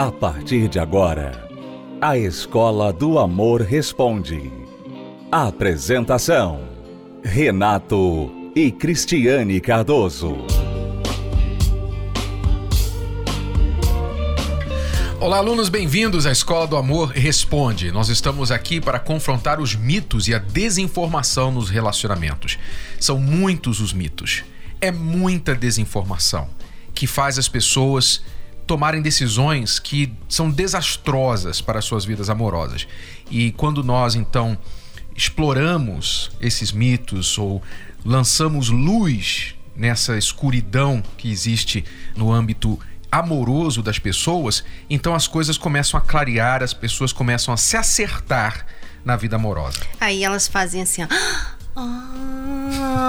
A partir de agora, a Escola do Amor Responde. Apresentação: Renato e Cristiane Cardoso. Olá, alunos, bem-vindos à Escola do Amor Responde. Nós estamos aqui para confrontar os mitos e a desinformação nos relacionamentos. São muitos os mitos. É muita desinformação que faz as pessoas tomarem decisões que são desastrosas para suas vidas amorosas. E quando nós então exploramos esses mitos ou lançamos luz nessa escuridão que existe no âmbito amoroso das pessoas, então as coisas começam a clarear, as pessoas começam a se acertar na vida amorosa. Aí elas fazem assim, ó. Ah.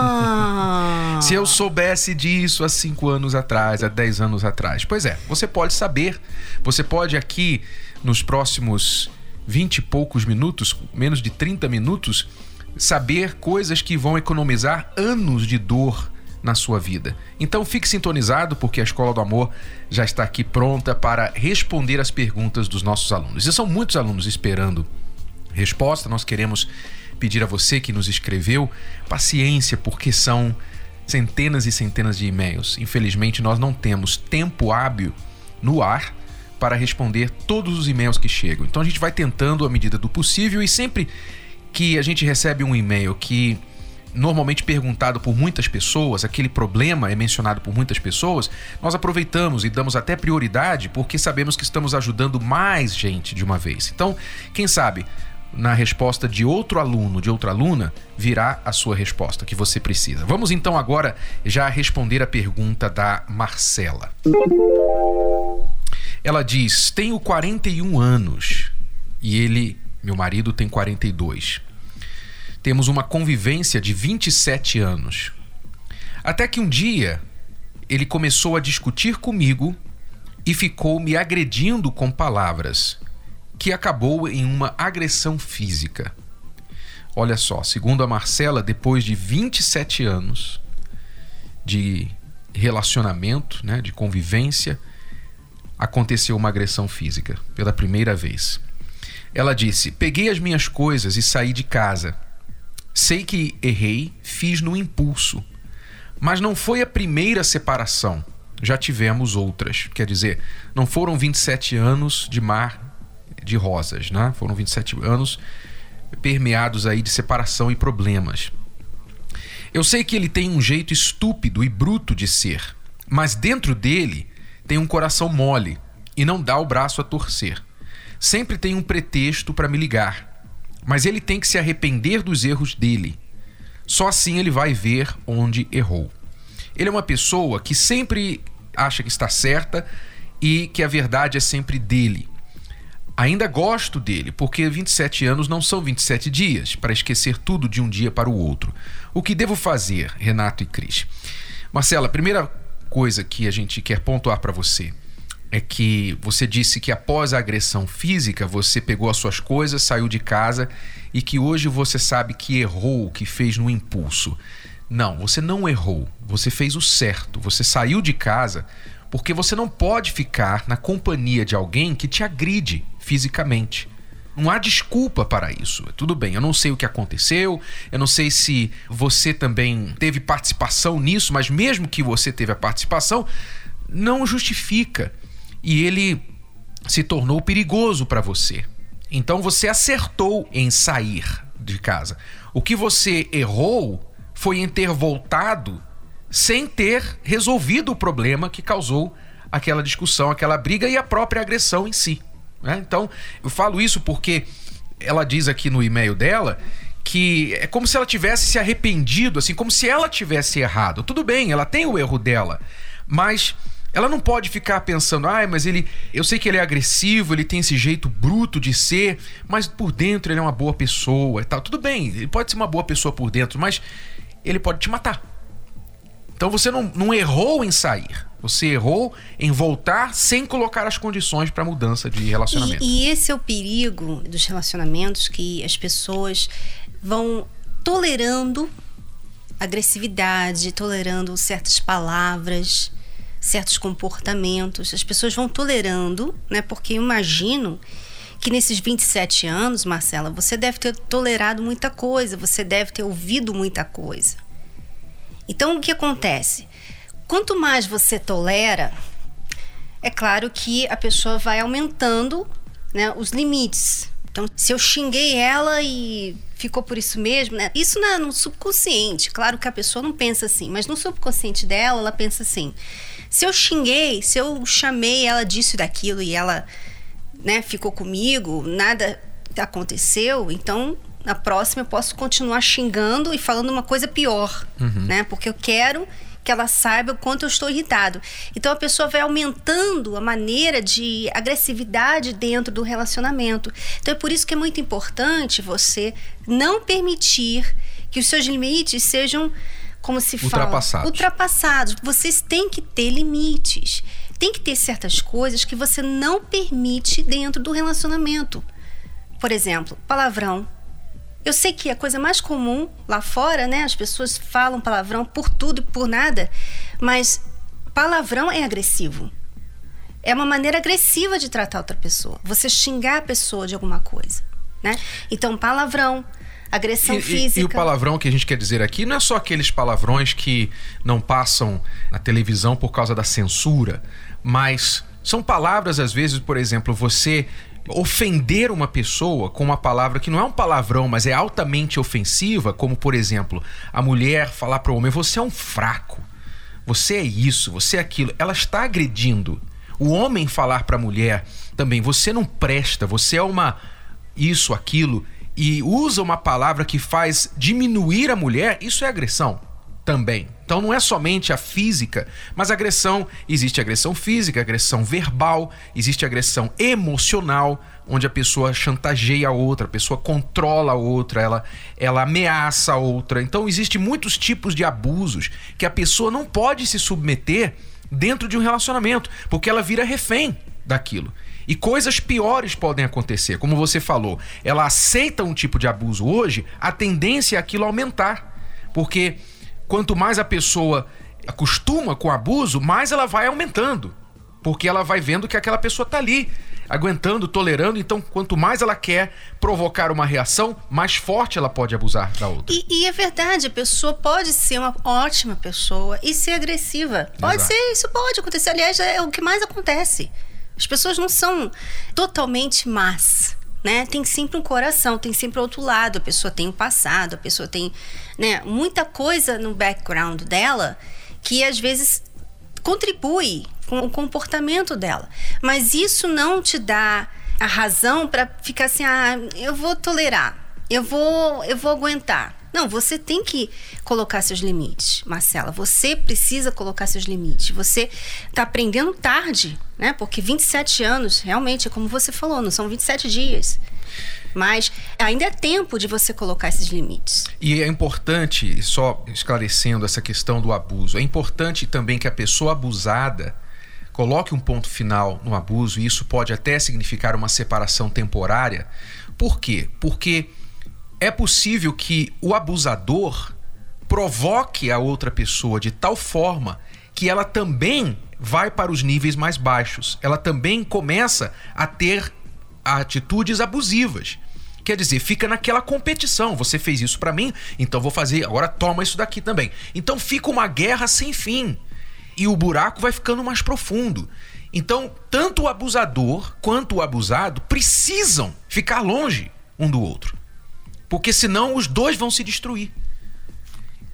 Se eu soubesse disso há cinco anos atrás, há dez anos atrás. Pois é, você pode saber. Você pode aqui, nos próximos vinte e poucos minutos, menos de 30 minutos, saber coisas que vão economizar anos de dor na sua vida. Então fique sintonizado porque a Escola do Amor já está aqui pronta para responder as perguntas dos nossos alunos. E são muitos alunos esperando resposta. Nós queremos pedir a você que nos escreveu paciência, porque são centenas e centenas de e-mails. Infelizmente, nós não temos tempo hábil no ar para responder todos os e-mails que chegam. Então a gente vai tentando à medida do possível e sempre que a gente recebe um e-mail que normalmente perguntado por muitas pessoas, aquele problema é mencionado por muitas pessoas, nós aproveitamos e damos até prioridade porque sabemos que estamos ajudando mais gente de uma vez. Então, quem sabe na resposta de outro aluno, de outra aluna, virá a sua resposta que você precisa. Vamos então agora já responder a pergunta da Marcela. Ela diz: Tenho 41 anos e ele, meu marido, tem 42 temos uma convivência de 27 anos. Até que um dia ele começou a discutir comigo e ficou me agredindo com palavras, que acabou em uma agressão física. Olha só, segundo a Marcela, depois de 27 anos de relacionamento, né, de convivência, aconteceu uma agressão física pela primeira vez. Ela disse: Peguei as minhas coisas e saí de casa. Sei que errei, fiz no impulso. Mas não foi a primeira separação. Já tivemos outras. Quer dizer, não foram 27 anos de mar de rosas, né? Foram 27 anos permeados aí de separação e problemas. Eu sei que ele tem um jeito estúpido e bruto de ser, mas dentro dele tem um coração mole e não dá o braço a torcer. Sempre tem um pretexto para me ligar mas ele tem que se arrepender dos erros dele. Só assim ele vai ver onde errou. Ele é uma pessoa que sempre acha que está certa e que a verdade é sempre dele. Ainda gosto dele, porque 27 anos não são 27 dias para esquecer tudo de um dia para o outro. O que devo fazer, Renato e Cris? Marcela, a primeira coisa que a gente quer pontuar para você é que você disse que após a agressão física você pegou as suas coisas, saiu de casa e que hoje você sabe que errou, que fez no impulso. Não, você não errou. Você fez o certo. Você saiu de casa porque você não pode ficar na companhia de alguém que te agride fisicamente. Não há desculpa para isso. Tudo bem, eu não sei o que aconteceu, eu não sei se você também teve participação nisso, mas mesmo que você teve a participação, não justifica e ele se tornou perigoso para você. Então você acertou em sair de casa. O que você errou foi em ter voltado sem ter resolvido o problema que causou aquela discussão, aquela briga e a própria agressão em si. Né? Então, eu falo isso porque ela diz aqui no e-mail dela que é como se ela tivesse se arrependido, assim, como se ela tivesse errado. Tudo bem, ela tem o erro dela, mas ela não pode ficar pensando, ai, ah, mas ele. Eu sei que ele é agressivo, ele tem esse jeito bruto de ser, mas por dentro ele é uma boa pessoa e tal. Tudo bem, ele pode ser uma boa pessoa por dentro, mas ele pode te matar. Então você não, não errou em sair. Você errou em voltar sem colocar as condições para mudança de relacionamento. E, e esse é o perigo dos relacionamentos que as pessoas vão tolerando agressividade, tolerando certas palavras certos comportamentos, as pessoas vão tolerando, né? Porque eu imagino que nesses 27 anos, Marcela, você deve ter tolerado muita coisa, você deve ter ouvido muita coisa. Então, o que acontece? Quanto mais você tolera, é claro que a pessoa vai aumentando né, os limites. Então, se eu xinguei ela e ficou por isso mesmo, né? Isso na, no subconsciente. Claro que a pessoa não pensa assim, mas no subconsciente dela, ela pensa assim: se eu xinguei, se eu chamei ela disso e daquilo e ela né, ficou comigo, nada aconteceu, então na próxima eu posso continuar xingando e falando uma coisa pior, uhum. né? Porque eu quero que ela saiba o quanto eu estou irritado. Então a pessoa vai aumentando a maneira de agressividade dentro do relacionamento. Então é por isso que é muito importante você não permitir que os seus limites sejam como se fala ultrapassados. ultrapassados. Vocês têm que ter limites. Tem que ter certas coisas que você não permite dentro do relacionamento. Por exemplo, palavrão eu sei que a coisa mais comum lá fora, né? As pessoas falam palavrão por tudo e por nada, mas palavrão é agressivo. É uma maneira agressiva de tratar outra pessoa. Você xingar a pessoa de alguma coisa, né? Então, palavrão, agressão e, física. E, e, o palavrão que a gente quer dizer aqui não é só aqueles palavrões que não passam na televisão por causa da censura, mas são palavras, às vezes, por exemplo, você ofender uma pessoa com uma palavra que não é um palavrão, mas é altamente ofensiva, como por exemplo, a mulher falar para o homem: você é um fraco, você é isso, você é aquilo. Ela está agredindo. O homem falar para a mulher também: você não presta, você é uma isso, aquilo, e usa uma palavra que faz diminuir a mulher, isso é agressão também. Então não é somente a física, mas a agressão, existe agressão física, agressão verbal, existe agressão emocional, onde a pessoa chantageia a outra, a pessoa controla a outra, ela, ela ameaça a outra. Então existe muitos tipos de abusos que a pessoa não pode se submeter dentro de um relacionamento, porque ela vira refém daquilo. E coisas piores podem acontecer. Como você falou, ela aceita um tipo de abuso hoje, a tendência é aquilo aumentar. Porque quanto mais a pessoa acostuma com o abuso, mais ela vai aumentando. Porque ela vai vendo que aquela pessoa está ali, aguentando, tolerando. Então, quanto mais ela quer provocar uma reação, mais forte ela pode abusar da outra. E, e é verdade, a pessoa pode ser uma ótima pessoa e ser agressiva. Pode Exato. ser, isso pode acontecer. Aliás, é o que mais acontece. As pessoas não são totalmente más né? Tem sempre um coração, tem sempre outro lado. A pessoa tem um passado, a pessoa tem, né, muita coisa no background dela que às vezes contribui com o comportamento dela. Mas isso não te dá a razão para ficar assim, ah, eu vou tolerar, eu vou, eu vou aguentar. Não, você tem que colocar seus limites, Marcela. Você precisa colocar seus limites. Você está aprendendo tarde, né? Porque 27 anos, realmente, é como você falou, não são 27 dias. Mas ainda é tempo de você colocar esses limites. E é importante, só esclarecendo essa questão do abuso, é importante também que a pessoa abusada coloque um ponto final no abuso, e isso pode até significar uma separação temporária. Por quê? Porque é possível que o abusador provoque a outra pessoa de tal forma que ela também vai para os níveis mais baixos. Ela também começa a ter atitudes abusivas. Quer dizer, fica naquela competição. Você fez isso para mim, então vou fazer, agora toma isso daqui também. Então fica uma guerra sem fim. E o buraco vai ficando mais profundo. Então, tanto o abusador quanto o abusado precisam ficar longe um do outro. Porque senão os dois vão se destruir.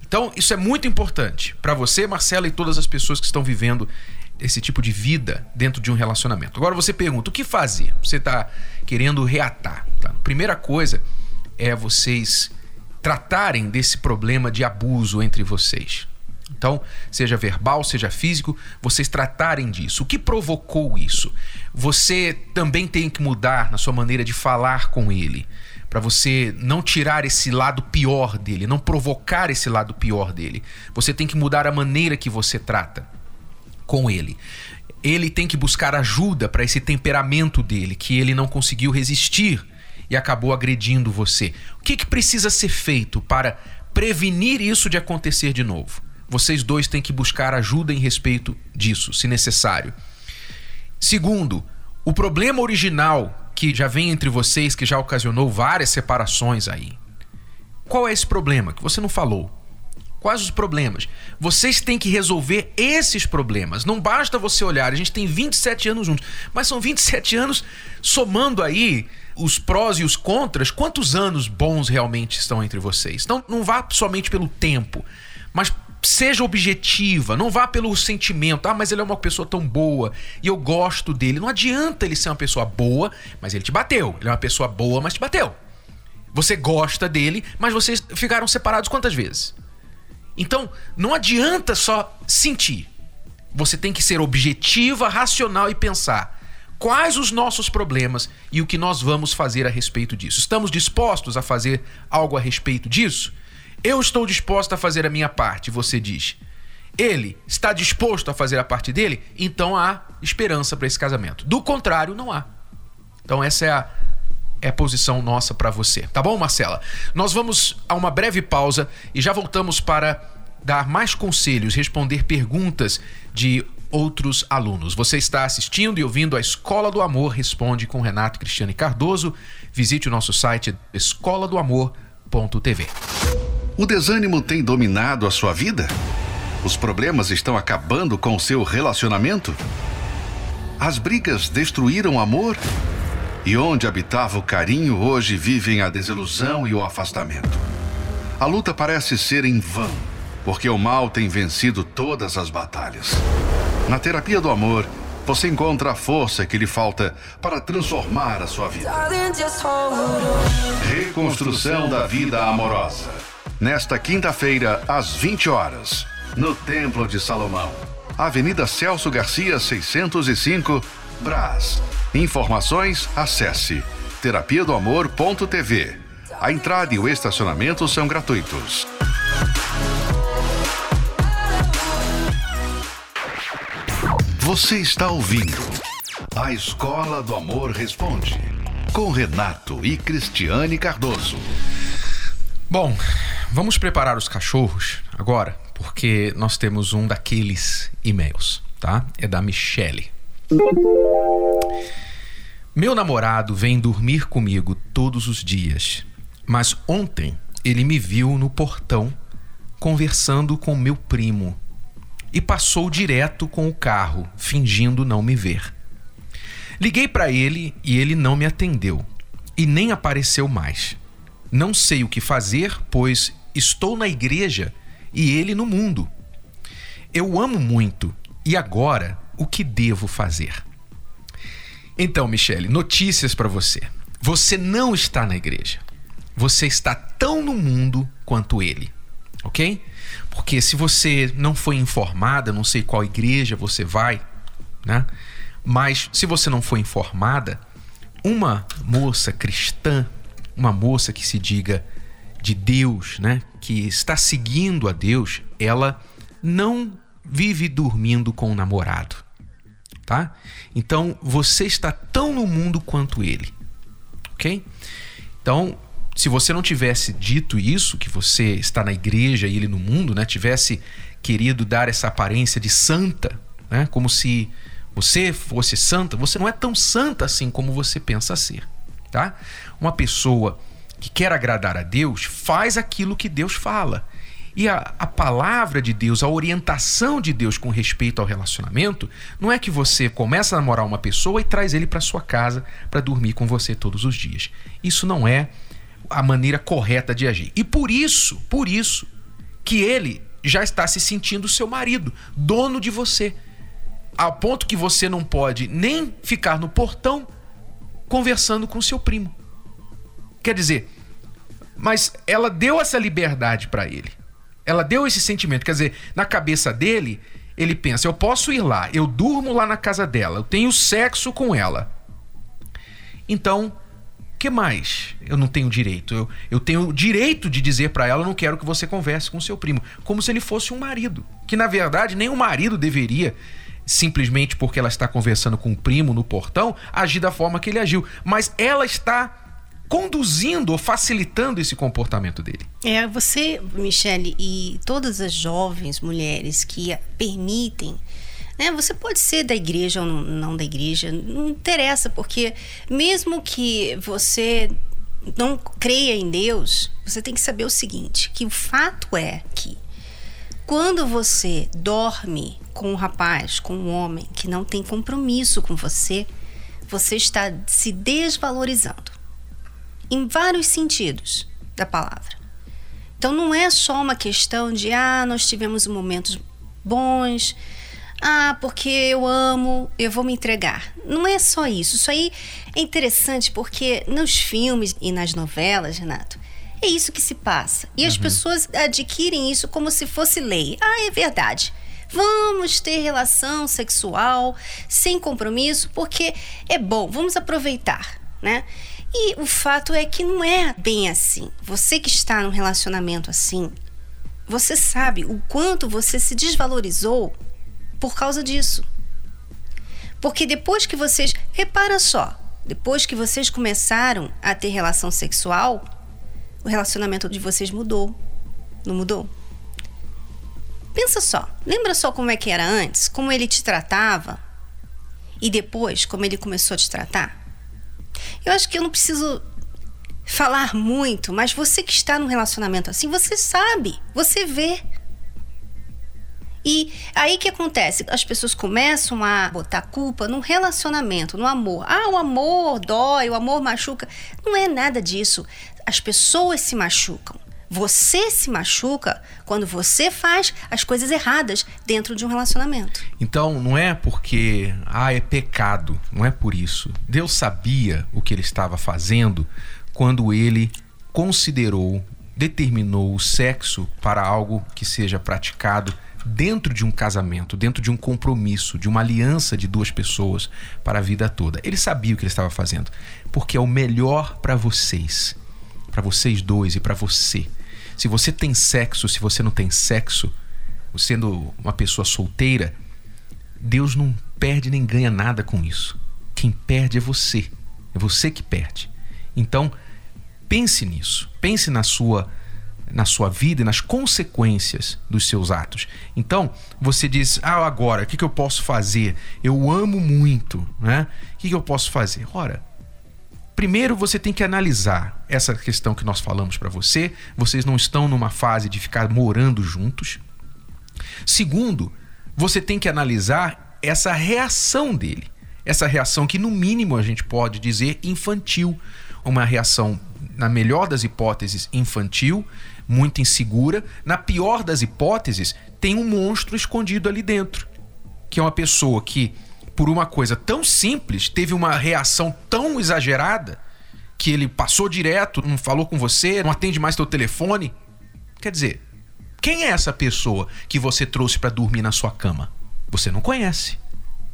Então, isso é muito importante para você, Marcela, e todas as pessoas que estão vivendo esse tipo de vida dentro de um relacionamento. Agora você pergunta: o que fazer? Você está querendo reatar. Tá? Primeira coisa é vocês tratarem desse problema de abuso entre vocês. Então, seja verbal, seja físico, vocês tratarem disso. O que provocou isso? Você também tem que mudar na sua maneira de falar com ele para você não tirar esse lado pior dele, não provocar esse lado pior dele. Você tem que mudar a maneira que você trata com ele. Ele tem que buscar ajuda para esse temperamento dele, que ele não conseguiu resistir e acabou agredindo você. O que, que precisa ser feito para prevenir isso de acontecer de novo? vocês dois têm que buscar ajuda em respeito disso, se necessário. Segundo, o problema original que já vem entre vocês, que já ocasionou várias separações aí. Qual é esse problema que você não falou? Quais os problemas? Vocês têm que resolver esses problemas. Não basta você olhar, a gente tem 27 anos juntos, mas são 27 anos somando aí os prós e os contras. Quantos anos bons realmente estão entre vocês? Então não vá somente pelo tempo, mas seja objetiva, não vá pelo sentimento. Ah, mas ele é uma pessoa tão boa e eu gosto dele. Não adianta ele ser uma pessoa boa, mas ele te bateu. Ele é uma pessoa boa, mas te bateu. Você gosta dele, mas vocês ficaram separados quantas vezes? Então, não adianta só sentir. Você tem que ser objetiva, racional e pensar quais os nossos problemas e o que nós vamos fazer a respeito disso. Estamos dispostos a fazer algo a respeito disso? Eu estou disposto a fazer a minha parte, você diz. Ele está disposto a fazer a parte dele, então há esperança para esse casamento. Do contrário, não há. Então essa é a, é a posição nossa para você. Tá bom, Marcela? Nós vamos a uma breve pausa e já voltamos para dar mais conselhos, responder perguntas de outros alunos. Você está assistindo e ouvindo a Escola do Amor Responde com Renato Cristiane Cardoso. Visite o nosso site escoladoamor.tv. O desânimo tem dominado a sua vida? Os problemas estão acabando com o seu relacionamento? As brigas destruíram o amor? E onde habitava o carinho, hoje vivem a desilusão e o afastamento. A luta parece ser em vão, porque o mal tem vencido todas as batalhas. Na terapia do amor, você encontra a força que lhe falta para transformar a sua vida. Reconstrução da vida amorosa nesta quinta-feira, às 20 horas, no Templo de Salomão, Avenida Celso Garcia, 605, Brás. Informações, acesse terapia do amor.tv. A entrada e o estacionamento são gratuitos. Você está ouvindo A Escola do Amor Responde, com Renato e Cristiane Cardoso. Bom, vamos preparar os cachorros agora, porque nós temos um daqueles e-mails, tá? É da Michele. Meu namorado vem dormir comigo todos os dias, mas ontem ele me viu no portão conversando com meu primo e passou direto com o carro, fingindo não me ver. Liguei para ele e ele não me atendeu e nem apareceu mais. Não sei o que fazer, pois estou na igreja e ele no mundo. Eu amo muito e agora o que devo fazer? Então, Michele, notícias para você. Você não está na igreja. Você está tão no mundo quanto ele. Ok? Porque se você não foi informada, não sei qual igreja você vai, né? Mas se você não foi informada, uma moça cristã uma moça que se diga de Deus, né, que está seguindo a Deus, ela não vive dormindo com o namorado, tá? Então você está tão no mundo quanto ele, ok? Então, se você não tivesse dito isso, que você está na igreja e ele no mundo, né, tivesse querido dar essa aparência de santa, né, como se você fosse santa, você não é tão santa assim como você pensa ser tá? Uma pessoa que quer agradar a Deus faz aquilo que Deus fala. E a, a palavra de Deus, a orientação de Deus com respeito ao relacionamento, não é que você começa a namorar uma pessoa e traz ele para sua casa para dormir com você todos os dias. Isso não é a maneira correta de agir. E por isso, por isso, que ele já está se sentindo seu marido, dono de você. Ao ponto que você não pode nem ficar no portão conversando com seu primo. Quer dizer, mas ela deu essa liberdade para ele. Ela deu esse sentimento. Quer dizer, na cabeça dele, ele pensa: eu posso ir lá, eu durmo lá na casa dela, eu tenho sexo com ela. Então, que mais? Eu não tenho direito. Eu, eu tenho o direito de dizer para ela: não quero que você converse com seu primo. Como se ele fosse um marido. Que na verdade nem o marido deveria simplesmente porque ela está conversando com o primo no portão, agir da forma que ele agiu. Mas ela está conduzindo ou facilitando esse comportamento dele. É, você, Michele, e todas as jovens mulheres que permitem né? Você pode ser da igreja ou não da igreja, não interessa, porque mesmo que você não creia em Deus, você tem que saber o seguinte: que o fato é que quando você dorme com um rapaz, com um homem que não tem compromisso com você, você está se desvalorizando em vários sentidos da palavra. Então não é só uma questão de ah, nós tivemos momentos bons, ah, porque eu amo, eu vou me entregar. Não é só isso. Isso aí é interessante porque nos filmes e nas novelas, Renato, é isso que se passa. E uhum. as pessoas adquirem isso como se fosse lei. Ah, é verdade. Vamos ter relação sexual sem compromisso porque é bom, vamos aproveitar, né? E o fato é que não é bem assim. Você que está num relacionamento assim, você sabe o quanto você se desvalorizou por causa disso. Porque depois que vocês. Repara só, depois que vocês começaram a ter relação sexual, o relacionamento de vocês mudou. Não mudou? Pensa só, lembra só como é que era antes? Como ele te tratava? E depois, como ele começou a te tratar? Eu acho que eu não preciso falar muito, mas você que está num relacionamento assim, você sabe, você vê. E aí que acontece? As pessoas começam a botar culpa no relacionamento, no amor. Ah, o amor dói, o amor machuca. Não é nada disso. As pessoas se machucam. Você se machuca quando você faz as coisas erradas dentro de um relacionamento. Então, não é porque, ah, é pecado, não é por isso. Deus sabia o que ele estava fazendo quando ele considerou, determinou o sexo para algo que seja praticado dentro de um casamento, dentro de um compromisso, de uma aliança de duas pessoas para a vida toda. Ele sabia o que ele estava fazendo, porque é o melhor para vocês, para vocês dois e para você. Se você tem sexo, se você não tem sexo, sendo uma pessoa solteira, Deus não perde nem ganha nada com isso. Quem perde é você. É você que perde. Então, pense nisso. Pense na sua na sua vida e nas consequências dos seus atos. Então, você diz: Ah, agora, o que, que eu posso fazer? Eu amo muito, né? O que, que eu posso fazer? Ora, primeiro você tem que analisar essa questão que nós falamos para você. Vocês não estão numa fase de ficar morando juntos. Segundo, você tem que analisar essa reação dele. Essa reação que, no mínimo, a gente pode dizer infantil. Uma reação, na melhor das hipóteses, infantil, muito insegura. Na pior das hipóteses, tem um monstro escondido ali dentro, que é uma pessoa que, por uma coisa tão simples, teve uma reação tão exagerada que ele passou direto, não falou com você, não atende mais teu telefone. Quer dizer, quem é essa pessoa que você trouxe para dormir na sua cama? Você não conhece.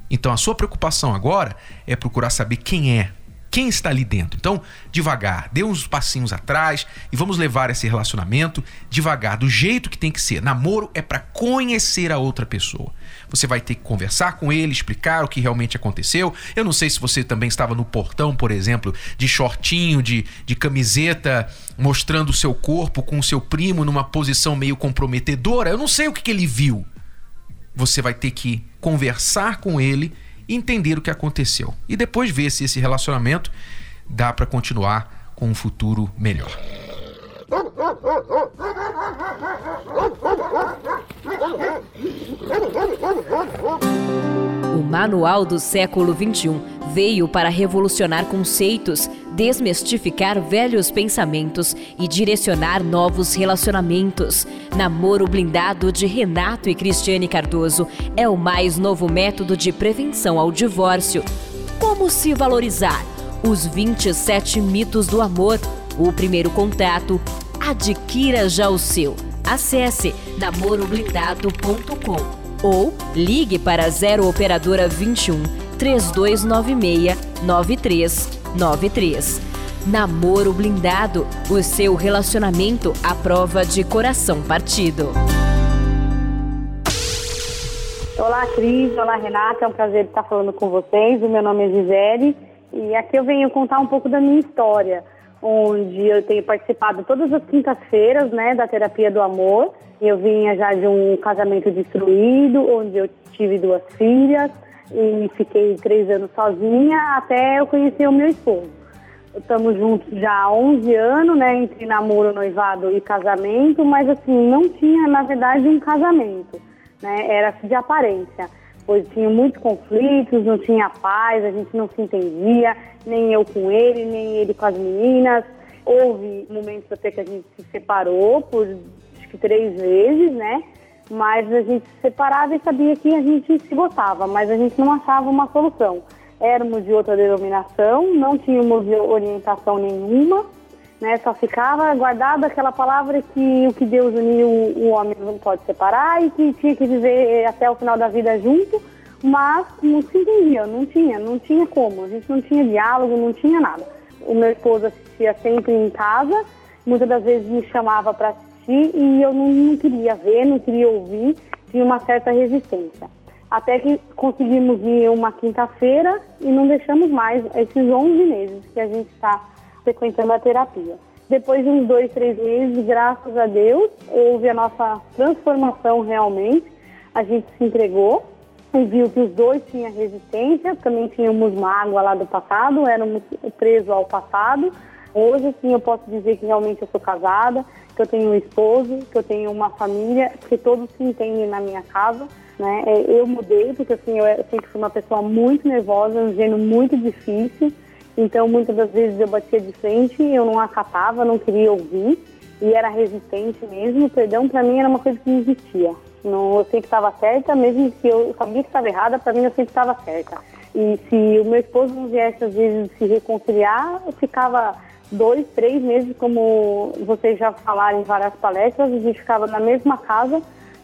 Então a sua preocupação agora é procurar saber quem é quem está ali dentro. Então, devagar, dê uns passinhos atrás e vamos levar esse relacionamento devagar, do jeito que tem que ser. Namoro é para conhecer a outra pessoa. Você vai ter que conversar com ele, explicar o que realmente aconteceu. Eu não sei se você também estava no portão, por exemplo, de shortinho, de, de camiseta, mostrando o seu corpo com o seu primo numa posição meio comprometedora. Eu não sei o que, que ele viu. Você vai ter que conversar com ele entender o que aconteceu e depois ver se esse relacionamento dá para continuar com um futuro melhor. O Manual do Século XXI veio para revolucionar conceitos, desmistificar velhos pensamentos e direcionar novos relacionamentos. Namoro Blindado de Renato e Cristiane Cardoso é o mais novo método de prevenção ao divórcio. Como se valorizar? Os 27 mitos do amor. O primeiro contato. Adquira já o seu. Acesse namoroblindado.com ou ligue para 0 operadora 21 3296 9393. Namoro blindado, o seu relacionamento à prova de coração partido. Olá, Cris. Olá, Renata. É um prazer estar falando com vocês. O meu nome é Gisele e aqui eu venho contar um pouco da minha história. onde eu tenho participado todas as quintas-feiras, né, da terapia do amor. Eu vinha já de um casamento destruído, onde eu tive duas filhas e fiquei três anos sozinha até eu conhecer o meu esposo. Estamos juntos já há 11 anos, né, entre namoro, noivado e casamento, mas assim, não tinha, na verdade, um casamento, né, era de aparência, pois tinha muitos conflitos, não tinha paz, a gente não se entendia, nem eu com ele, nem ele com as meninas. Houve momentos até que a gente se separou por três vezes, né, mas a gente se separava e sabia que a gente se gostava, mas a gente não achava uma solução éramos de outra denominação, não tínhamos orientação nenhuma, né? Só ficava guardada aquela palavra que o que Deus uniu o homem não pode separar e que tinha que viver até o final da vida junto, mas não se entendia, não tinha, não tinha como, a gente não tinha diálogo, não tinha nada. O meu esposo assistia sempre em casa, muitas das vezes me chamava para e eu não, não queria ver, não queria ouvir, tinha uma certa resistência. Até que conseguimos ir uma quinta-feira e não deixamos mais esses 11 meses que a gente está frequentando a terapia. Depois de uns dois, três meses, graças a Deus, houve a nossa transformação realmente. A gente se entregou e viu que os dois tinham resistência, também tínhamos mágoa lá do passado, éramos presos ao passado. Hoje, sim, eu posso dizer que realmente eu sou casada, que eu tenho um esposo, que eu tenho uma família, que todos se entendem na minha casa. Né? É, eu mudei porque assim, eu sempre fui uma pessoa muito nervosa, um gênio muito difícil. Então, muitas das vezes eu batia de frente, eu não acatava, não queria ouvir e era resistente mesmo. O perdão para mim era uma coisa que não existia. Não, eu sempre estava certa, mesmo que eu sabia que estava errada, para mim eu sempre estava certa. E se o meu esposo não viesse às vezes se reconciliar, eu ficava dois, três meses, como vocês já falaram em várias palestras, a gente ficava na mesma casa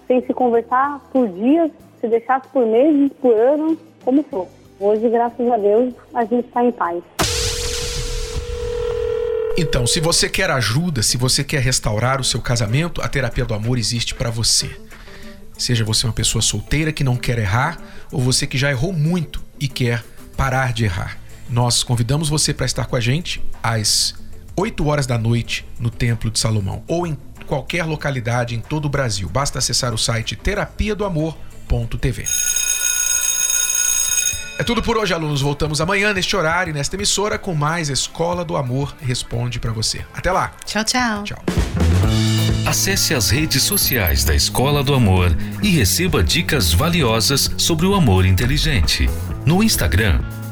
sem se conversar por dias, se deixasse por meses, por anos, como for. Hoje, graças a Deus, a gente está em paz. Então, se você quer ajuda, se você quer restaurar o seu casamento, a terapia do amor existe para você. Seja você uma pessoa solteira que não quer errar, ou você que já errou muito e quer parar de errar. Nós convidamos você para estar com a gente às 8 horas da noite no Templo de Salomão ou em qualquer localidade em todo o Brasil. Basta acessar o site terapia do amor.tv. É tudo por hoje, alunos. Voltamos amanhã neste horário, nesta emissora, com mais Escola do Amor Responde para você. Até lá. Tchau, tchau. Tchau. Acesse as redes sociais da Escola do Amor e receba dicas valiosas sobre o amor inteligente. No Instagram,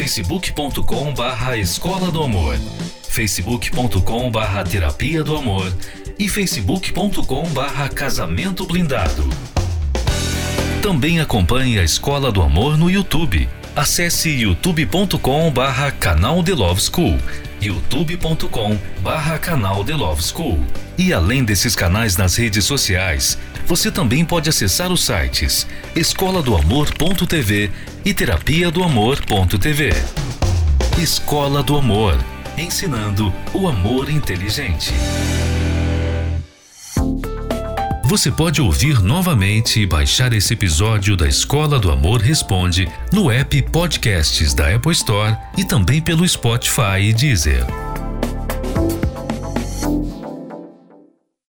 facebook.com barra Escola do Amor, facebook.com barra Terapia do Amor e facebook.com barra Casamento Blindado. Também acompanhe a Escola do Amor no YouTube. Acesse youtube.com barra canal The Love School youtube.com barra canal The Love School. E além desses canais nas redes sociais, você também pode acessar os sites escola do amor.tv e terapia do amor.tv. Escola do Amor, ensinando o amor inteligente. Você pode ouvir novamente e baixar esse episódio da Escola do Amor Responde no app Podcasts da Apple Store e também pelo Spotify e Deezer.